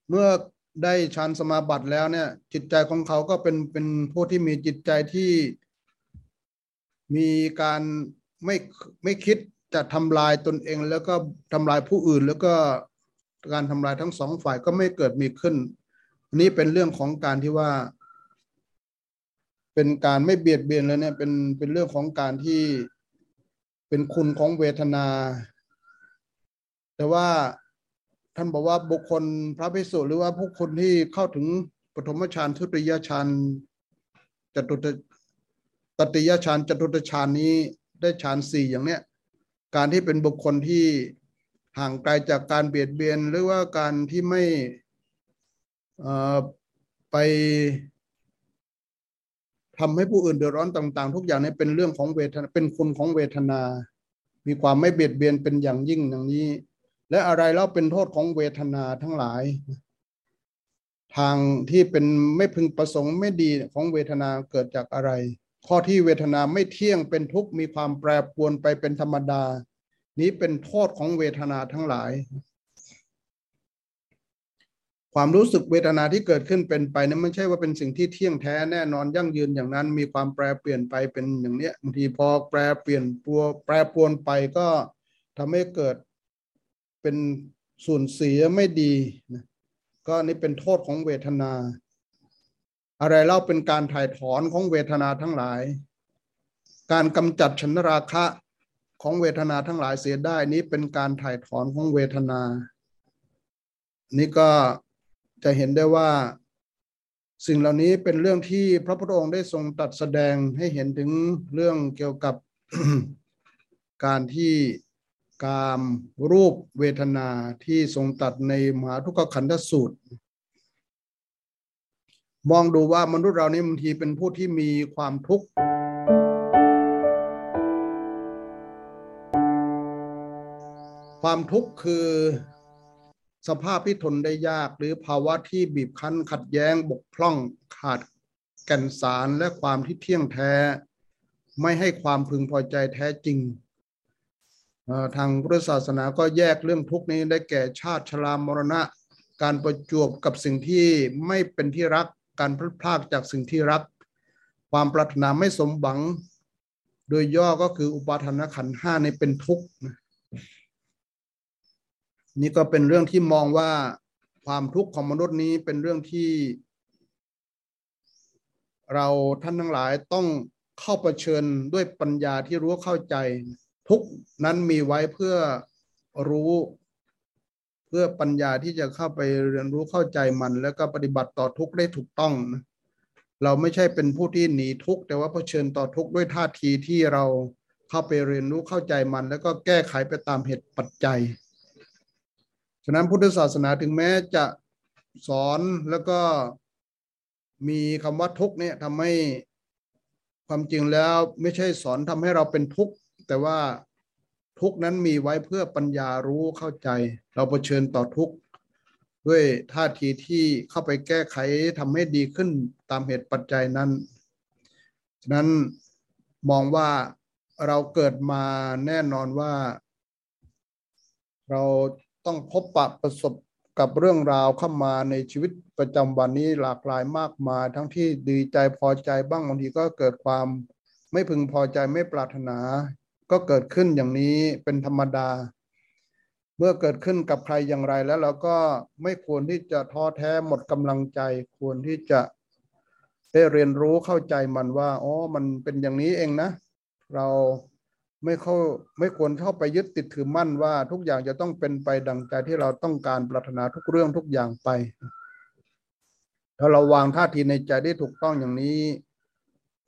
เมื่อได้ฌานสมาบัติแล้วเนี่ย จิตใจของเขาก็เป็นเป็นผู้ที่มีจิตใจที่มีการไม่ไม่คิดจะทำลายตนเอง แล้วก็ทำลายผู้อื่น แล้วก็การทำลายทั้งสองฝ่ายก็ไม่เกิดมีขึ้นนนี้เป็นเรื่องของการที่ว่า เป็นการไม่เบียดเบียนแล้วเนี่ยเป็นเป็นเรื่องของการที่ เป็นคุณของเวทนา แต่ว่าท่านบอกว่าบุคคลพระภิกษุหรือว่าผู้คนที่เข้าถึงปฐมฌานทุติยฌานจตุตตติยฌานจตุตฌานนี้ได้ฌานสี่อย่างเนี้ยการที่เป็นบุคคลที่ห่างไกลจากการเบียดเบียน หรือว่าการที่ไม่ไป ทำให้ผู้อื่นเดือดร้อนต่าง ๆ ทุกอย่างนี้เป็นเรื่องของเวทนาเป็นคุณของเวทนา มีความไม่เบียดเบียนเป็นอย่างยิ่งอย่างนี้ และอะไรแล้วเป็นโทษของเวทนาทั้งหลาย ทางที่เป็นไม่พึงประสงค์ไม่ดีของเวทนาเกิดจากอะไร ข้อที่เวทนาไม่เที่ยงเป็นทุกข์มีความแปรปรวนไปเป็นธรรมดา นี้เป็นโทษของเวทนาทั้งหลาย ความรู้สึกเวทนาที่เกิดขึ้นเป็นไปนั้นไม่ใช่ว่าเป็นสิ่งที่เที่ยงแท้แน่นอนยั่งยืนอย่างนั้น มีความแปรเปลี่ยนไปเป็นอย่างเนี้ยบางทีพอแปรเปลี่ยนปัวแปรปวนไปก็ทำให้เกิดเป็นส่วนเสียไม่ดีนะก็นี่เป็นโทษของเวทนา อะไรเล่าเป็นการถ่ายถอนของเวทนาทั้งหลาย การกำจัดชนราคะของเวทนาทั้งหลายเสียได้นี้เป็นการถ่ายถอนของเวทนา นี่ก็ จะเห็นได้ว่าสิ่งเหล่านี้เป็นเรื่องที่พระพุทธองค์ได้ทรงตัดแสดงให้เห็นถึงเรื่องเกี่ยวกับการที่กามรูปเวทนาที่ทรงตัดในมหาทุกขขันธสูตร มองดูว่ามนุษย์เรานี่บางทีเป็นผู้ที่มีความทุกข์ความทุกข์คือ สภาพที่ทนได้ยากหรือภาวะที่บีบคั้นขัดแย้งบกพร่องขาดแก่นสารและความที่เที่ยงแท้ ไม่ให้ความพึงพอใจแท้จริงทางพุทธศาสนาก็แยกเรื่องทุกนี้ได้แก่ชาติชรามรณะ การประจวบกับสิ่งที่ไม่เป็นที่รักการพลัดพลากจากสิ่งที่รัก ความปรารถนาไม่สมหวัง โดยย่อก็คืออุปาทานขันห้าในเป็นทุกข์ นี่ก็เป็นเรื่องที่มองว่าความทุกข์ของมนุษย์นี้เป็นเรื่องที่ เราท่านทั้งหลายต้องเข้าประชิญด้วยปัญญาที่รู้เข้าใจ ทุกนั้นมีไว้เพื่อรู้ เพื่อปัญญาที่จะเข้าไปเรียนรู้เข้าใจมัน แล้วก็ปฏิบัติต่อทุกได้ถูกต้องนะเราไม่ใช่เป็นผู้ที่หนีทุกแต่ว่าเผชิญต่อทุกด้วยท่าทีที่เราเข้าไปเรียนรู้เข้าใจมัน แล้วก็แก้ไขไปตามเหตุปัจจัย ฉะนั้นพุทธศาสนาถึงแม้จะสอนแล้วก็มีคำว่าทุกเนี่ยทำให้ความจริงแล้วไม่ใช่สอนทำให้เราเป็นทุกข์แต่ว่าทุกนั้นมีไว้เพื่อปัญญารู้เข้าใจ เราเผชิญต่อทุกข์ด้วยท่าทีที่เข้าไปแก้ไขทำให้ดีขึ้นตามเหตุปัจจัยนั้น ฉะนั้นมองว่าเราเกิดมาแน่นอนว่า เรา ต้องพบปะประสบกับเรื่องราวเข้ามาในชีวิตประจำวันนี้หลากหลายมากมายทั้งที่ดีใจพอใจบ้างบางทีก็เกิดความไม่พึงพอใจไม่ปรารถนา ก็เกิดขึ้นอย่างนี้เป็นธรรมดา เมื่อเกิดขึ้นกับใครอย่างไรแล้วเราก็ไม่ควรที่จะท้อแท้หมดกำลังใจ ควรที่จะได้เรียนรู้เข้าใจมันว่าอ๋อมันเป็นอย่างนี้เองนะ เรา ไม่เข้าไม่ควรเข้าไปยึดติดถือมั่นว่า ทุกอย่างจะต้องเป็นไปดังใจที่เราต้องการปรารถนาทุกเรื่องทุกอย่างไป ถ้าเราวางท่าทีในใจได้ถูกต้องอย่างนี้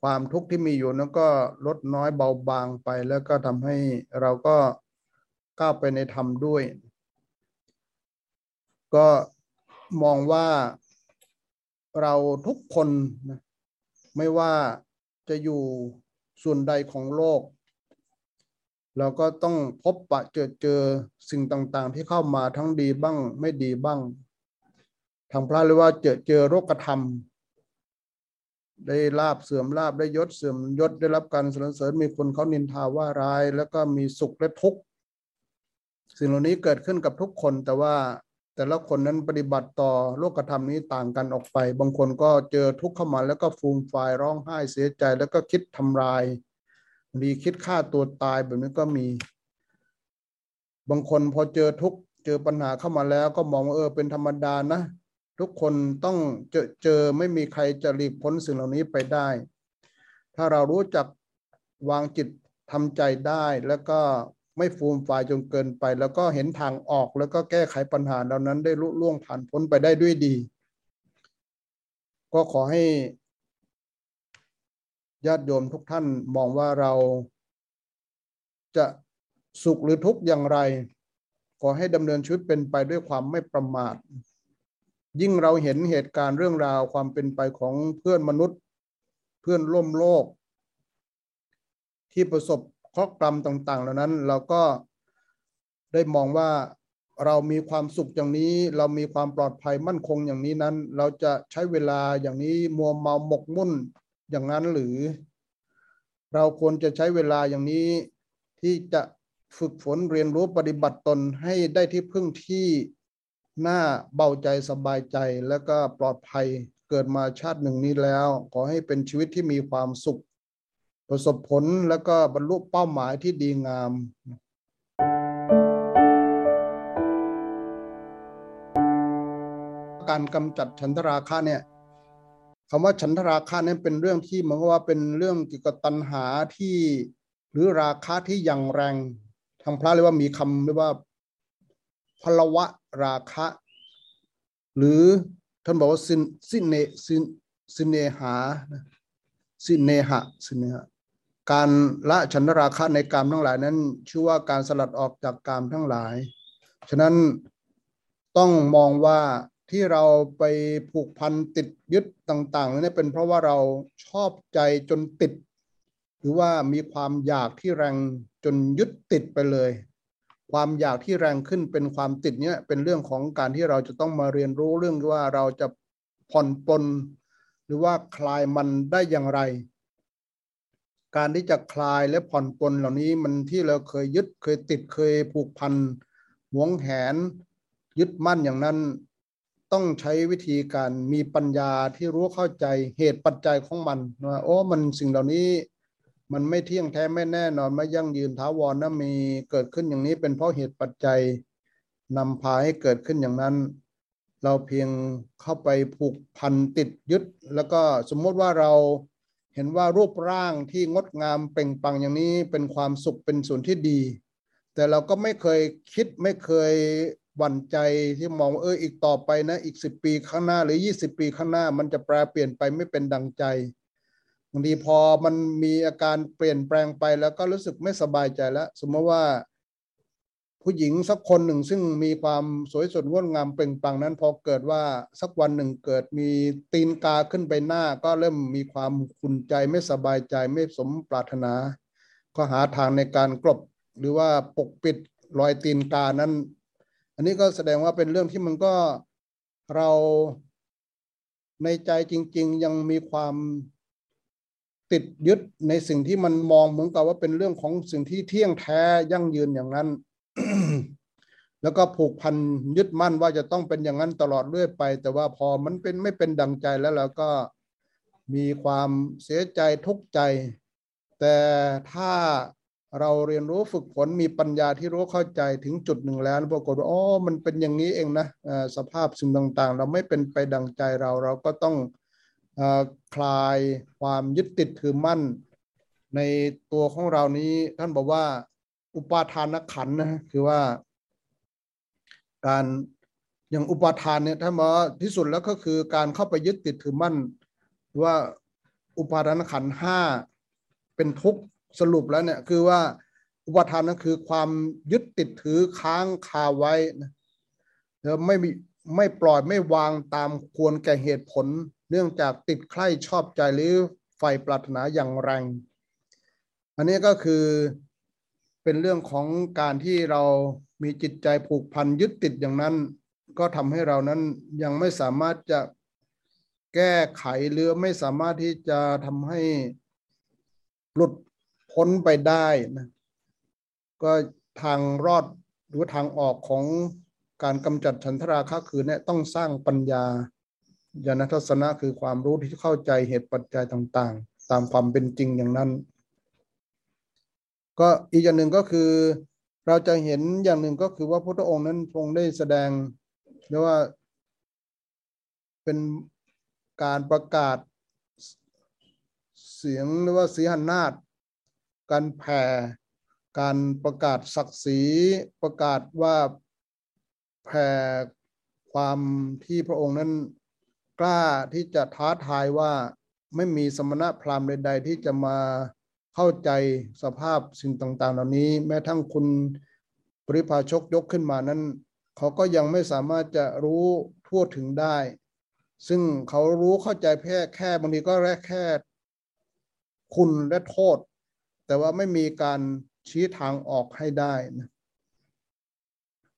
ความทุกข์ที่มีอยู่นั้นก็ลดน้อยเบาบางไป แล้วก็ทำให้เราก็ก้าวไปในธรรมด้วย ก็มองว่าเราทุกคน ไม่ว่าจะอยู่ส่วนใดของโลก เราก็ต้องพบปะเจอเจอสิ่งต่างๆ ที่เข้ามาทั้งดีบ้างไม่ดีบ้าง ทางพระเรียกว่าเจอเจอโรคธรรม ได้ลาบเสื่อมลาบได้ยศเสื่อมยศได้รับการสรรเสริญมีคนเขานินทาว่าร้าย แล้วก็มีสุขและทุกข์สิ่งเหล่านี้เกิดขึ้นกับทุกคนแต่ว่าแต่ละคนนั้นปฏิบัติต่อโลกธรรมนี้ต่างกันออกไป บางคนก็เจอทุกข์เข้ามาแล้วก็ฟูมฟายร้องไห้เสียใจแล้วก็คิดทำลาย มีคิดฆ่าตัวตายแบบนี้ก็มี บางคนพอเจอทุกเจอปัญหาเข้ามาแล้ว ก็มองว่าเออเป็นธรรมดานะ ทุกคนต้องเจอเจอไม่มีใครจะหลีกพ้นสิ่งเหล่านี้ไปได้ ถ้าเรารู้จักวางจิตทำใจได้แล้วก็ไม่ฟูมฟายจนเกินไป แล้วก็เห็นทางออกแล้วก็แก้ไขปัญหาเหล่านั้นได้ลุล่วงผ่านพ้นไปได้ด้วยดี ก็ขอให้ ญาติโยมทุกท่านมองว่าเราจะสุขหรือทุกข์อย่างไร ขอให้ดำเนินชีวิตเป็นไปด้วยความไม่ประมาท ยิ่งเราเห็นเหตุการณ์เรื่องราวความเป็นไปของเพื่อนมนุษย์ เพื่อนร่วมโลก ที่ประสบข้อกรรมต่าง ๆ เหล่านั้นเราก็ได้มองว่าเรามีความสุขอย่างนี้ เรามีความปลอดภัยมั่นคงอย่างนี้นั้น เราจะใช้เวลาอย่างนี้มัวเมาหมกมุ่น อย่างนั้นหรือ เราควรจะใช้เวลาอย่างนี้ที่จะฝึกฝนเรียนรู้ปฏิบัติตนให้ได้ที่พึ่งที่น่าเบาใจสบายใจและก็ปลอดภัยเกิดมาชาติหนึ่งนี้แล้ว ขอให้เป็นชีวิตที่มีความสุข ประสบผลแล้วก็บรรลุเป้าหมายที่ดีงามการกำจัดฉันทราคะเนี่ย คำว่าฉันทราคะนั้นเป็นเรื่องที่เหมือนกับว่าเป็นเรื่องเกี่ยวกับตัณหาที่หรือราคะที่ยังแรงทางพระเรียกว่ามีคำเรียกว่าพลวะราคะ หรือท่านบอกว่าสินสินเนสินสินเนหาสินเนหะสินเนหะการละฉันราคะในกามทั้งหลายนั้น ชื่อว่าการสลัดออกจากกามทั้งหลาย ฉะนั้นต้องมองว่า ที่เราไปผูกพันติดยึดต่างๆนี่เป็นเพราะว่าเราชอบใจจนติด หรือว่ามีความอยากที่แรงจนยึดติดไปเลย ความอยากที่แรงขึ้นเป็นความติดเนี่ยเป็นเรื่องของการที่เราจะต้องมาเรียนรู้เรื่องว่าเราจะผ่อนปลนหรือว่าคลายมันได้อย่างไร การที่จะคลายและผ่อนปลนเหล่านี้มันที่เราเคยยึดเคยติดเคยผูกพันหวงแหน ยึดมั่นอย่างนั้น ต้องใช้วิธีการมีปัญญาที่รู้เข้าใจเหตุปัจจัยของมันว่าโอ้มันสิ่งเหล่านี้มันไม่เที่ยงแท้ไม่แน่นอนไม่ยั่งยืนท้าวรนะมีเกิดขึ้นอย่างนี้เป็นเพราะเหตุปัจจัยนำพาให้เกิดขึ้นอย่างนั้น เราเพียงเข้าไปผูกพันติดยึด แล้วก็สมมติว่าเราเห็นว่ารูปร่างที่งดงามเปล่งปังอย่างนี้เป็นความสุขเป็นส่วนที่ดี แต่เราก็ไม่เคยคิดไม่เคย วั่นใจที่มองเอออีกต่อไปนะ อีกสิบปีข้างหน้าหรือยี่สิบปีข้างหน้า มันจะแปลเปลี่ยนไปไม่เป็นดังใจบางทีพอมันมีอาการเปลี่ยนแปลงไปแล้วก็รู้สึกไม่สบายใจแล้ว สมมติว่า ผู้หญิงสักคนหนึ่งซึ่งมีความสวยสดงดงามเปล่งปลังนั้น พอเกิดว่าสักวันหนึ่งเกิดมีตีนกาขึ้นไปหน้า ก็เริ่มมีความขุนใจไม่สบายใจไม่สมปรารถนา ก็หาทางในการกลบ หรือว่าปกปิดรอยตีนกานั้น อันนี้ก็แสดงว่าเป็นเรื่องที่มันก็เราในใจจริง ๆ ยังมีความติดยึดในสิ่งที่มันมองเหมือนกับว่าเป็นเรื่องของสิ่งที่เที่ยงแท้ยั่งยืนอย่างนั้น แล้วก็ผูกพันยึดมั่นว่าจะต้องเป็นอย่างนั้นตลอดเรื่อยไป แต่ว่าพอมันเป็นไม่เป็นดังใจแล้วเราก็มีความเสียใจทุกข์ใจ แต่ถ้า เราเรียนรู้ฝึกฝนมีปัญญาที่รู้เข้าใจถึงจุดหนึ่งแล้วปรากฏว่าอ๋อมันเป็นอย่างนี้เองนะสภาพสิ่งต่างๆ เราไม่เป็นไปดังใจเราเราก็ต้องคลายความยึดติดถือมั่น ในตัวของเรานี้ ท่านบอกว่าอุปาทานขันนะคือว่า การอย่างอุปาทานเนี่ยท่านบอกที่สุดแล้วก็คือการเข้าไปยึดติดถือมั่นว่าอุปาทานขันห้าเป็นทุกข์ สรุปแล้วเนี่ยคือว่าอุปทานนั้นคือความยึดติดถือค้างคาไว้นะแล้วไม่มีไม่ปล่อยไม่วางตามควรแก่เหตุผล เนื่องจากติดใคร่ชอบใจหรือไฟปรารถนาอย่างแรง อันนี้ก็คือเป็นเรื่องของการที่เรามีจิตใจผูกพันยึดติดอย่างนั้น ก็ทำให้เรานั้นยังไม่สามารถจะแก้ไขหรือไม่สามารถที่จะทำให้หลุด พ้นไปได้นะก็ทางรอดหรือทางออกของการกำจัดฉันทราคะคือเนี่ยต้องสร้างปัญญาญาณทัศนะคือความรู้ที่เข้าใจเหตุปัจจัยต่างๆ ตามความเป็นจริงอย่างนั้น ก็อีกอย่างหนึ่งก็คือ เราจะเห็นอย่างหนึ่งก็คือว่าพระองค์นั้นทรงได้แสดงเรียกว่าเป็นการประกาศเสียงหรือว่าสีหันนาฏ การแผ่การประกาศศักดิ์ศรีประกาศว่าแผ่ความที่พระองค์นั้นกล้าที่จะท้าทายว่าไม่มีสมณะพราหมณ์ใด ๆ ที่จะมาเข้าใจสภาพสิ่งต่าง ๆ เหล่านี้ แม้ทั้งคุณปริพาชกยกขึ้นมานั้น เขาก็ยังไม่สามารถจะรู้ทั่วถึงได้ ซึ่งเขารู้เข้าใจแค่แค่บางทีก็แค่แค่คุณและโทษ แต่ว่าไม่มีการชี้ทางออกให้ได้นะ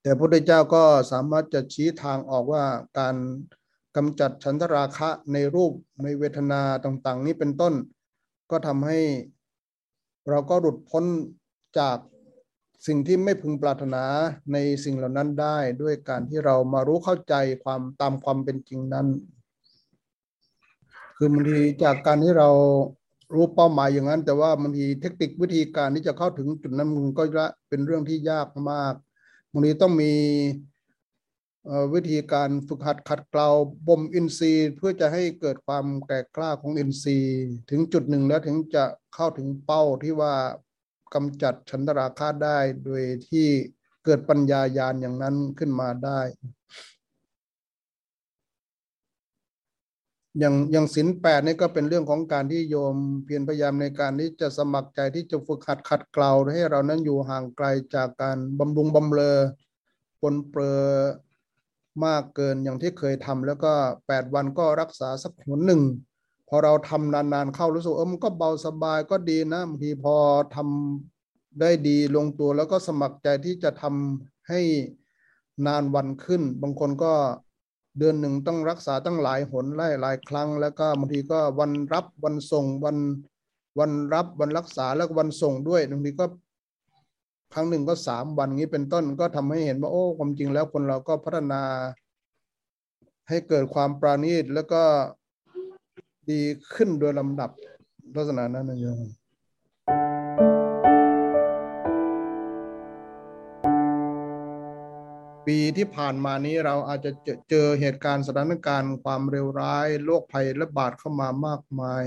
แต่พระพุทธเจ้าก็สามารถจะชี้ทางออกว่าการกำจัดฉันทราคะในรูปในเวทนาต่าง ๆ นี้เป็นต้น ก็ทำให้เราก็หลุดพ้นจากสิ่งที่ไม่พึงปรารถนาในสิ่งเหล่านั้นได้ด้วยการที่เรามารู้เข้าใจความตามความเป็นจริงนั้น คือบางทีจากการที่เรา รู้เป้าหมายอย่างนั้น แต่ว่าบางทีเทคนิควิธีการที่จะเข้าถึงจุดนั้นมันก็เป็นเรื่องที่ยากมากบางทีต้องมีวิธีการฝึกหัดขัดเกลาบ่มอินทรีย์เพื่อจะให้เกิดความแก่กล้าของอินทรีย์ ถึงจุดหนึ่งแล้วถึงจะเข้าถึงเป้าที่ว่ากำจัดฉันทราคาได้โดยที่เกิดปัญญาญาณอย่างนั้นขึ้นมาได้ อย่างอย่างศินแปดนี่ก็เป็นเรื่องของการที่โยมเพียรพยายามในการที่จะสมัครใจที่จะฝึกขัดขัดเกลาให้เรานั้นอยู่ห่างไกลจากการบำรุงบำเรอปนเปื้อมากเกินอย่างที่เคยทำแล้วก็แปดวันก็รักษาสักหนหนึ่ง พอเราทำนานๆ เข้ารู้สึกเออมันก็เบาสบายก็ดีนะบางทีพอทำได้ดีลงตัวแล้วก็สมัครใจที่จะทำให้นานวันขึ้น บางคนก็ เดือนหนึ่งต้องรักษาตั้งหลายหนไล่หลายครั้ง แล้วก็บางทีก็วันรับวันส่งวันวันรับวันรักษาแล้ววันส่งด้วยบางทีก็ครั้งหนึ่งก็สามวันนี้เป็นต้นก็ทำให้เห็นว่าโอ้ความจริงแล้วคนเราก็พัฒนา ให้เกิดความปราณีตแล้วก็ดีขึ้นโดยลำดับลักษณะนั้นนะโยม ปีที่ผ่านมานี้เราอาจจะเจอเหตุการณ์สถานการณ์ความเร็วร้ายโรคภัยระบาดเข้ามามากมาย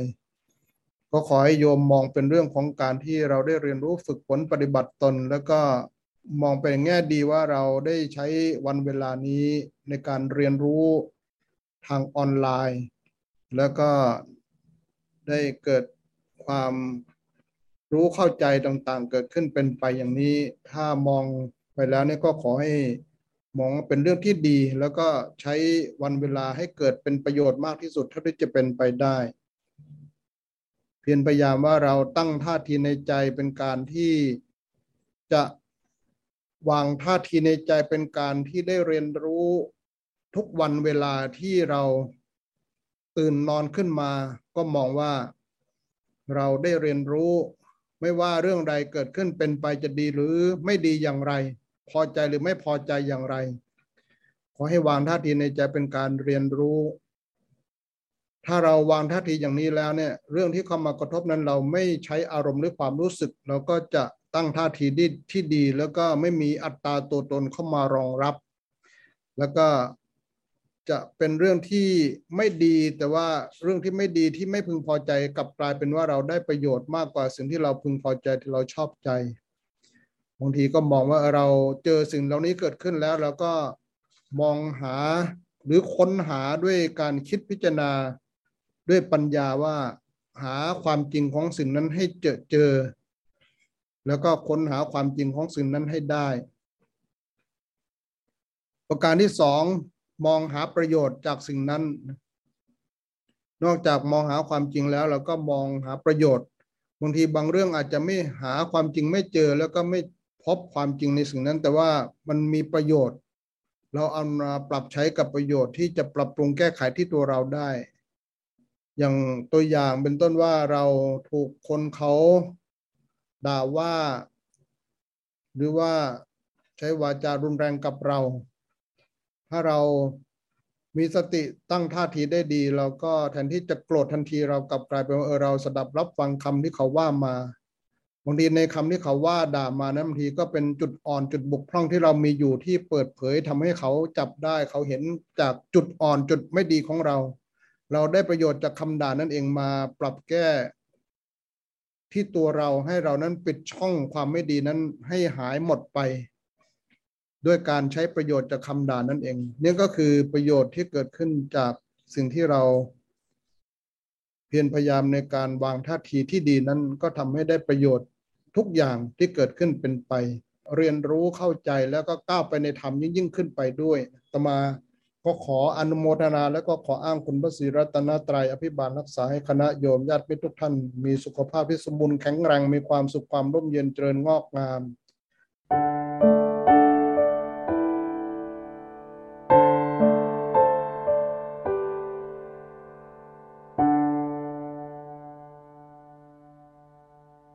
ก็ขอให้โยมมองเป็นเรื่องของการที่เราได้เรียนรู้ฝึกฝนปฏิบัติตน แล้วก็มองเป็นแง่ดีว่าเราได้ใช้วันเวลานี้ในการเรียนรู้ทางออนไลน์ แล้วก็ได้เกิดความรู้เข้าใจต่างๆ เกิดขึ้นเป็นไปอย่างนี้ ถ้ามองไปแล้วเนี่ยก็ขอให้ มองเป็นเรื่องที่ดี แล้วก็ใช้วันเวลาให้เกิดเป็นประโยชน์มากที่สุดเท่าที่จะเป็นไปได้ เพียรพยายามว่าเราตั้งท่าทีในใจเป็นการที่จะวางท่าทีในใจเป็นการที่ได้เรียนรู้ทุกวันเวลาที่เราตื่นนอนขึ้นมา ก็มองว่าเราได้เรียนรู้ ไม่ว่าเรื่องใดเกิดขึ้นเป็นไปจะดีหรือไม่ดีอย่างไร พอใจหรือไม่พอใจอย่างไร ขอให้วางท่าทีในใจเป็นการเรียนรู้ ถ้าเราวางท่าทีอย่างนี้แล้วเนี่ยเรื่องที่เข้ามากระทบนั้นเราไม่ใช้อารมณ์หรือความรู้สึก เราก็จะตั้งท่าทีที่ดี แล้วก็ไม่มีอัตราตัวตนเข้ามารองรับ แล้วก็จะเป็นเรื่องที่ไม่ดี แต่ว่าเรื่องที่ไม่ดีที่ไม่พึงพอใจกลับกลายเป็นว่าเราได้ประโยชน์มากกว่าสิ่งที่เราพึงพอใจที่เราชอบใจ บางทีก็มองว่าเราเจอสิ่งเหล่านี้เกิดขึ้นแล้วเราก็มองหาหรือค้นหาด้วยการคิดพิจารณาด้วยปัญญาว่าหาความจริงของสิ่งนั้นให้เจอเจอ แล้วก็ค้นหาความจริงของสิ่งนั้นให้ได้ ประการที่สองมองหาประโยชน์จากสิ่งนั้น นอกจากมองหาความจริงแล้วเราก็มองหาประโยชน์บางทีบางเรื่องอาจจะไม่หาความจริงไม่เจอแล้วก็ไม่ พบความจริงในสิ่งนั้น แต่ว่ามันมีประโยชน์ เราเอามาปรับใช้กับประโยชน์ที่จะปรับปรุงแก้ไขที่ตัวเราได้ อย่างตัวอย่างเป็นต้นว่าเราถูกคนเขาด่าว่า หรือว่าใช้วาจารุนแรงกับเรา ถ้าเรามีสติตั้งท่าทีได้ดี เราก็แทนที่จะโกรธทันทีเรากลับกลายเป็นว่าเออเราสดับรับฟังคำที่เขาว่ามา บางทีในคำที่เขาว่าด่ามานะบางทีก็เป็นจุดอ่อนจุดบกพร่องที่เรามีอยู่ที่เปิดเผยทำให้เขาจับได้ เขาเห็นจากจุดอ่อนจุดไม่ดีของเรา เราได้ประโยชน์จากคำด่านั่นเองมาปรับแก้ ที่ตัวเราให้เรานั้นปิดช่องความไม่ดีนั้นให้หายหมดไป ด้วยการใช้ประโยชน์จากคำด่านั่นเองนี่ก็คือประโยชน์ที่เกิดขึ้นจากสิ่งที่เราเพียรพยายามในการวางท่าทีที่ดีนั้นก็ทำให้ได้ประโยชน์ ทุกอย่างที่เกิดขึ้นเป็นไป เรียนรู้เข้าใจแล้วก็ก้าวไปในธรรมยิ่งยิ่งขึ้นไปด้วยตมาก็ขออนุโมทนา แล้วก็ขออ้างคุณพระศรีรัตนตรัยอภิบาลรักษาให้คณะโยมญาติมิตรทุกท่าน มีสุขภาพที่สมบูรณ์แข็งแรงมีความสุขความร่มเย็นเจริญงอกงาม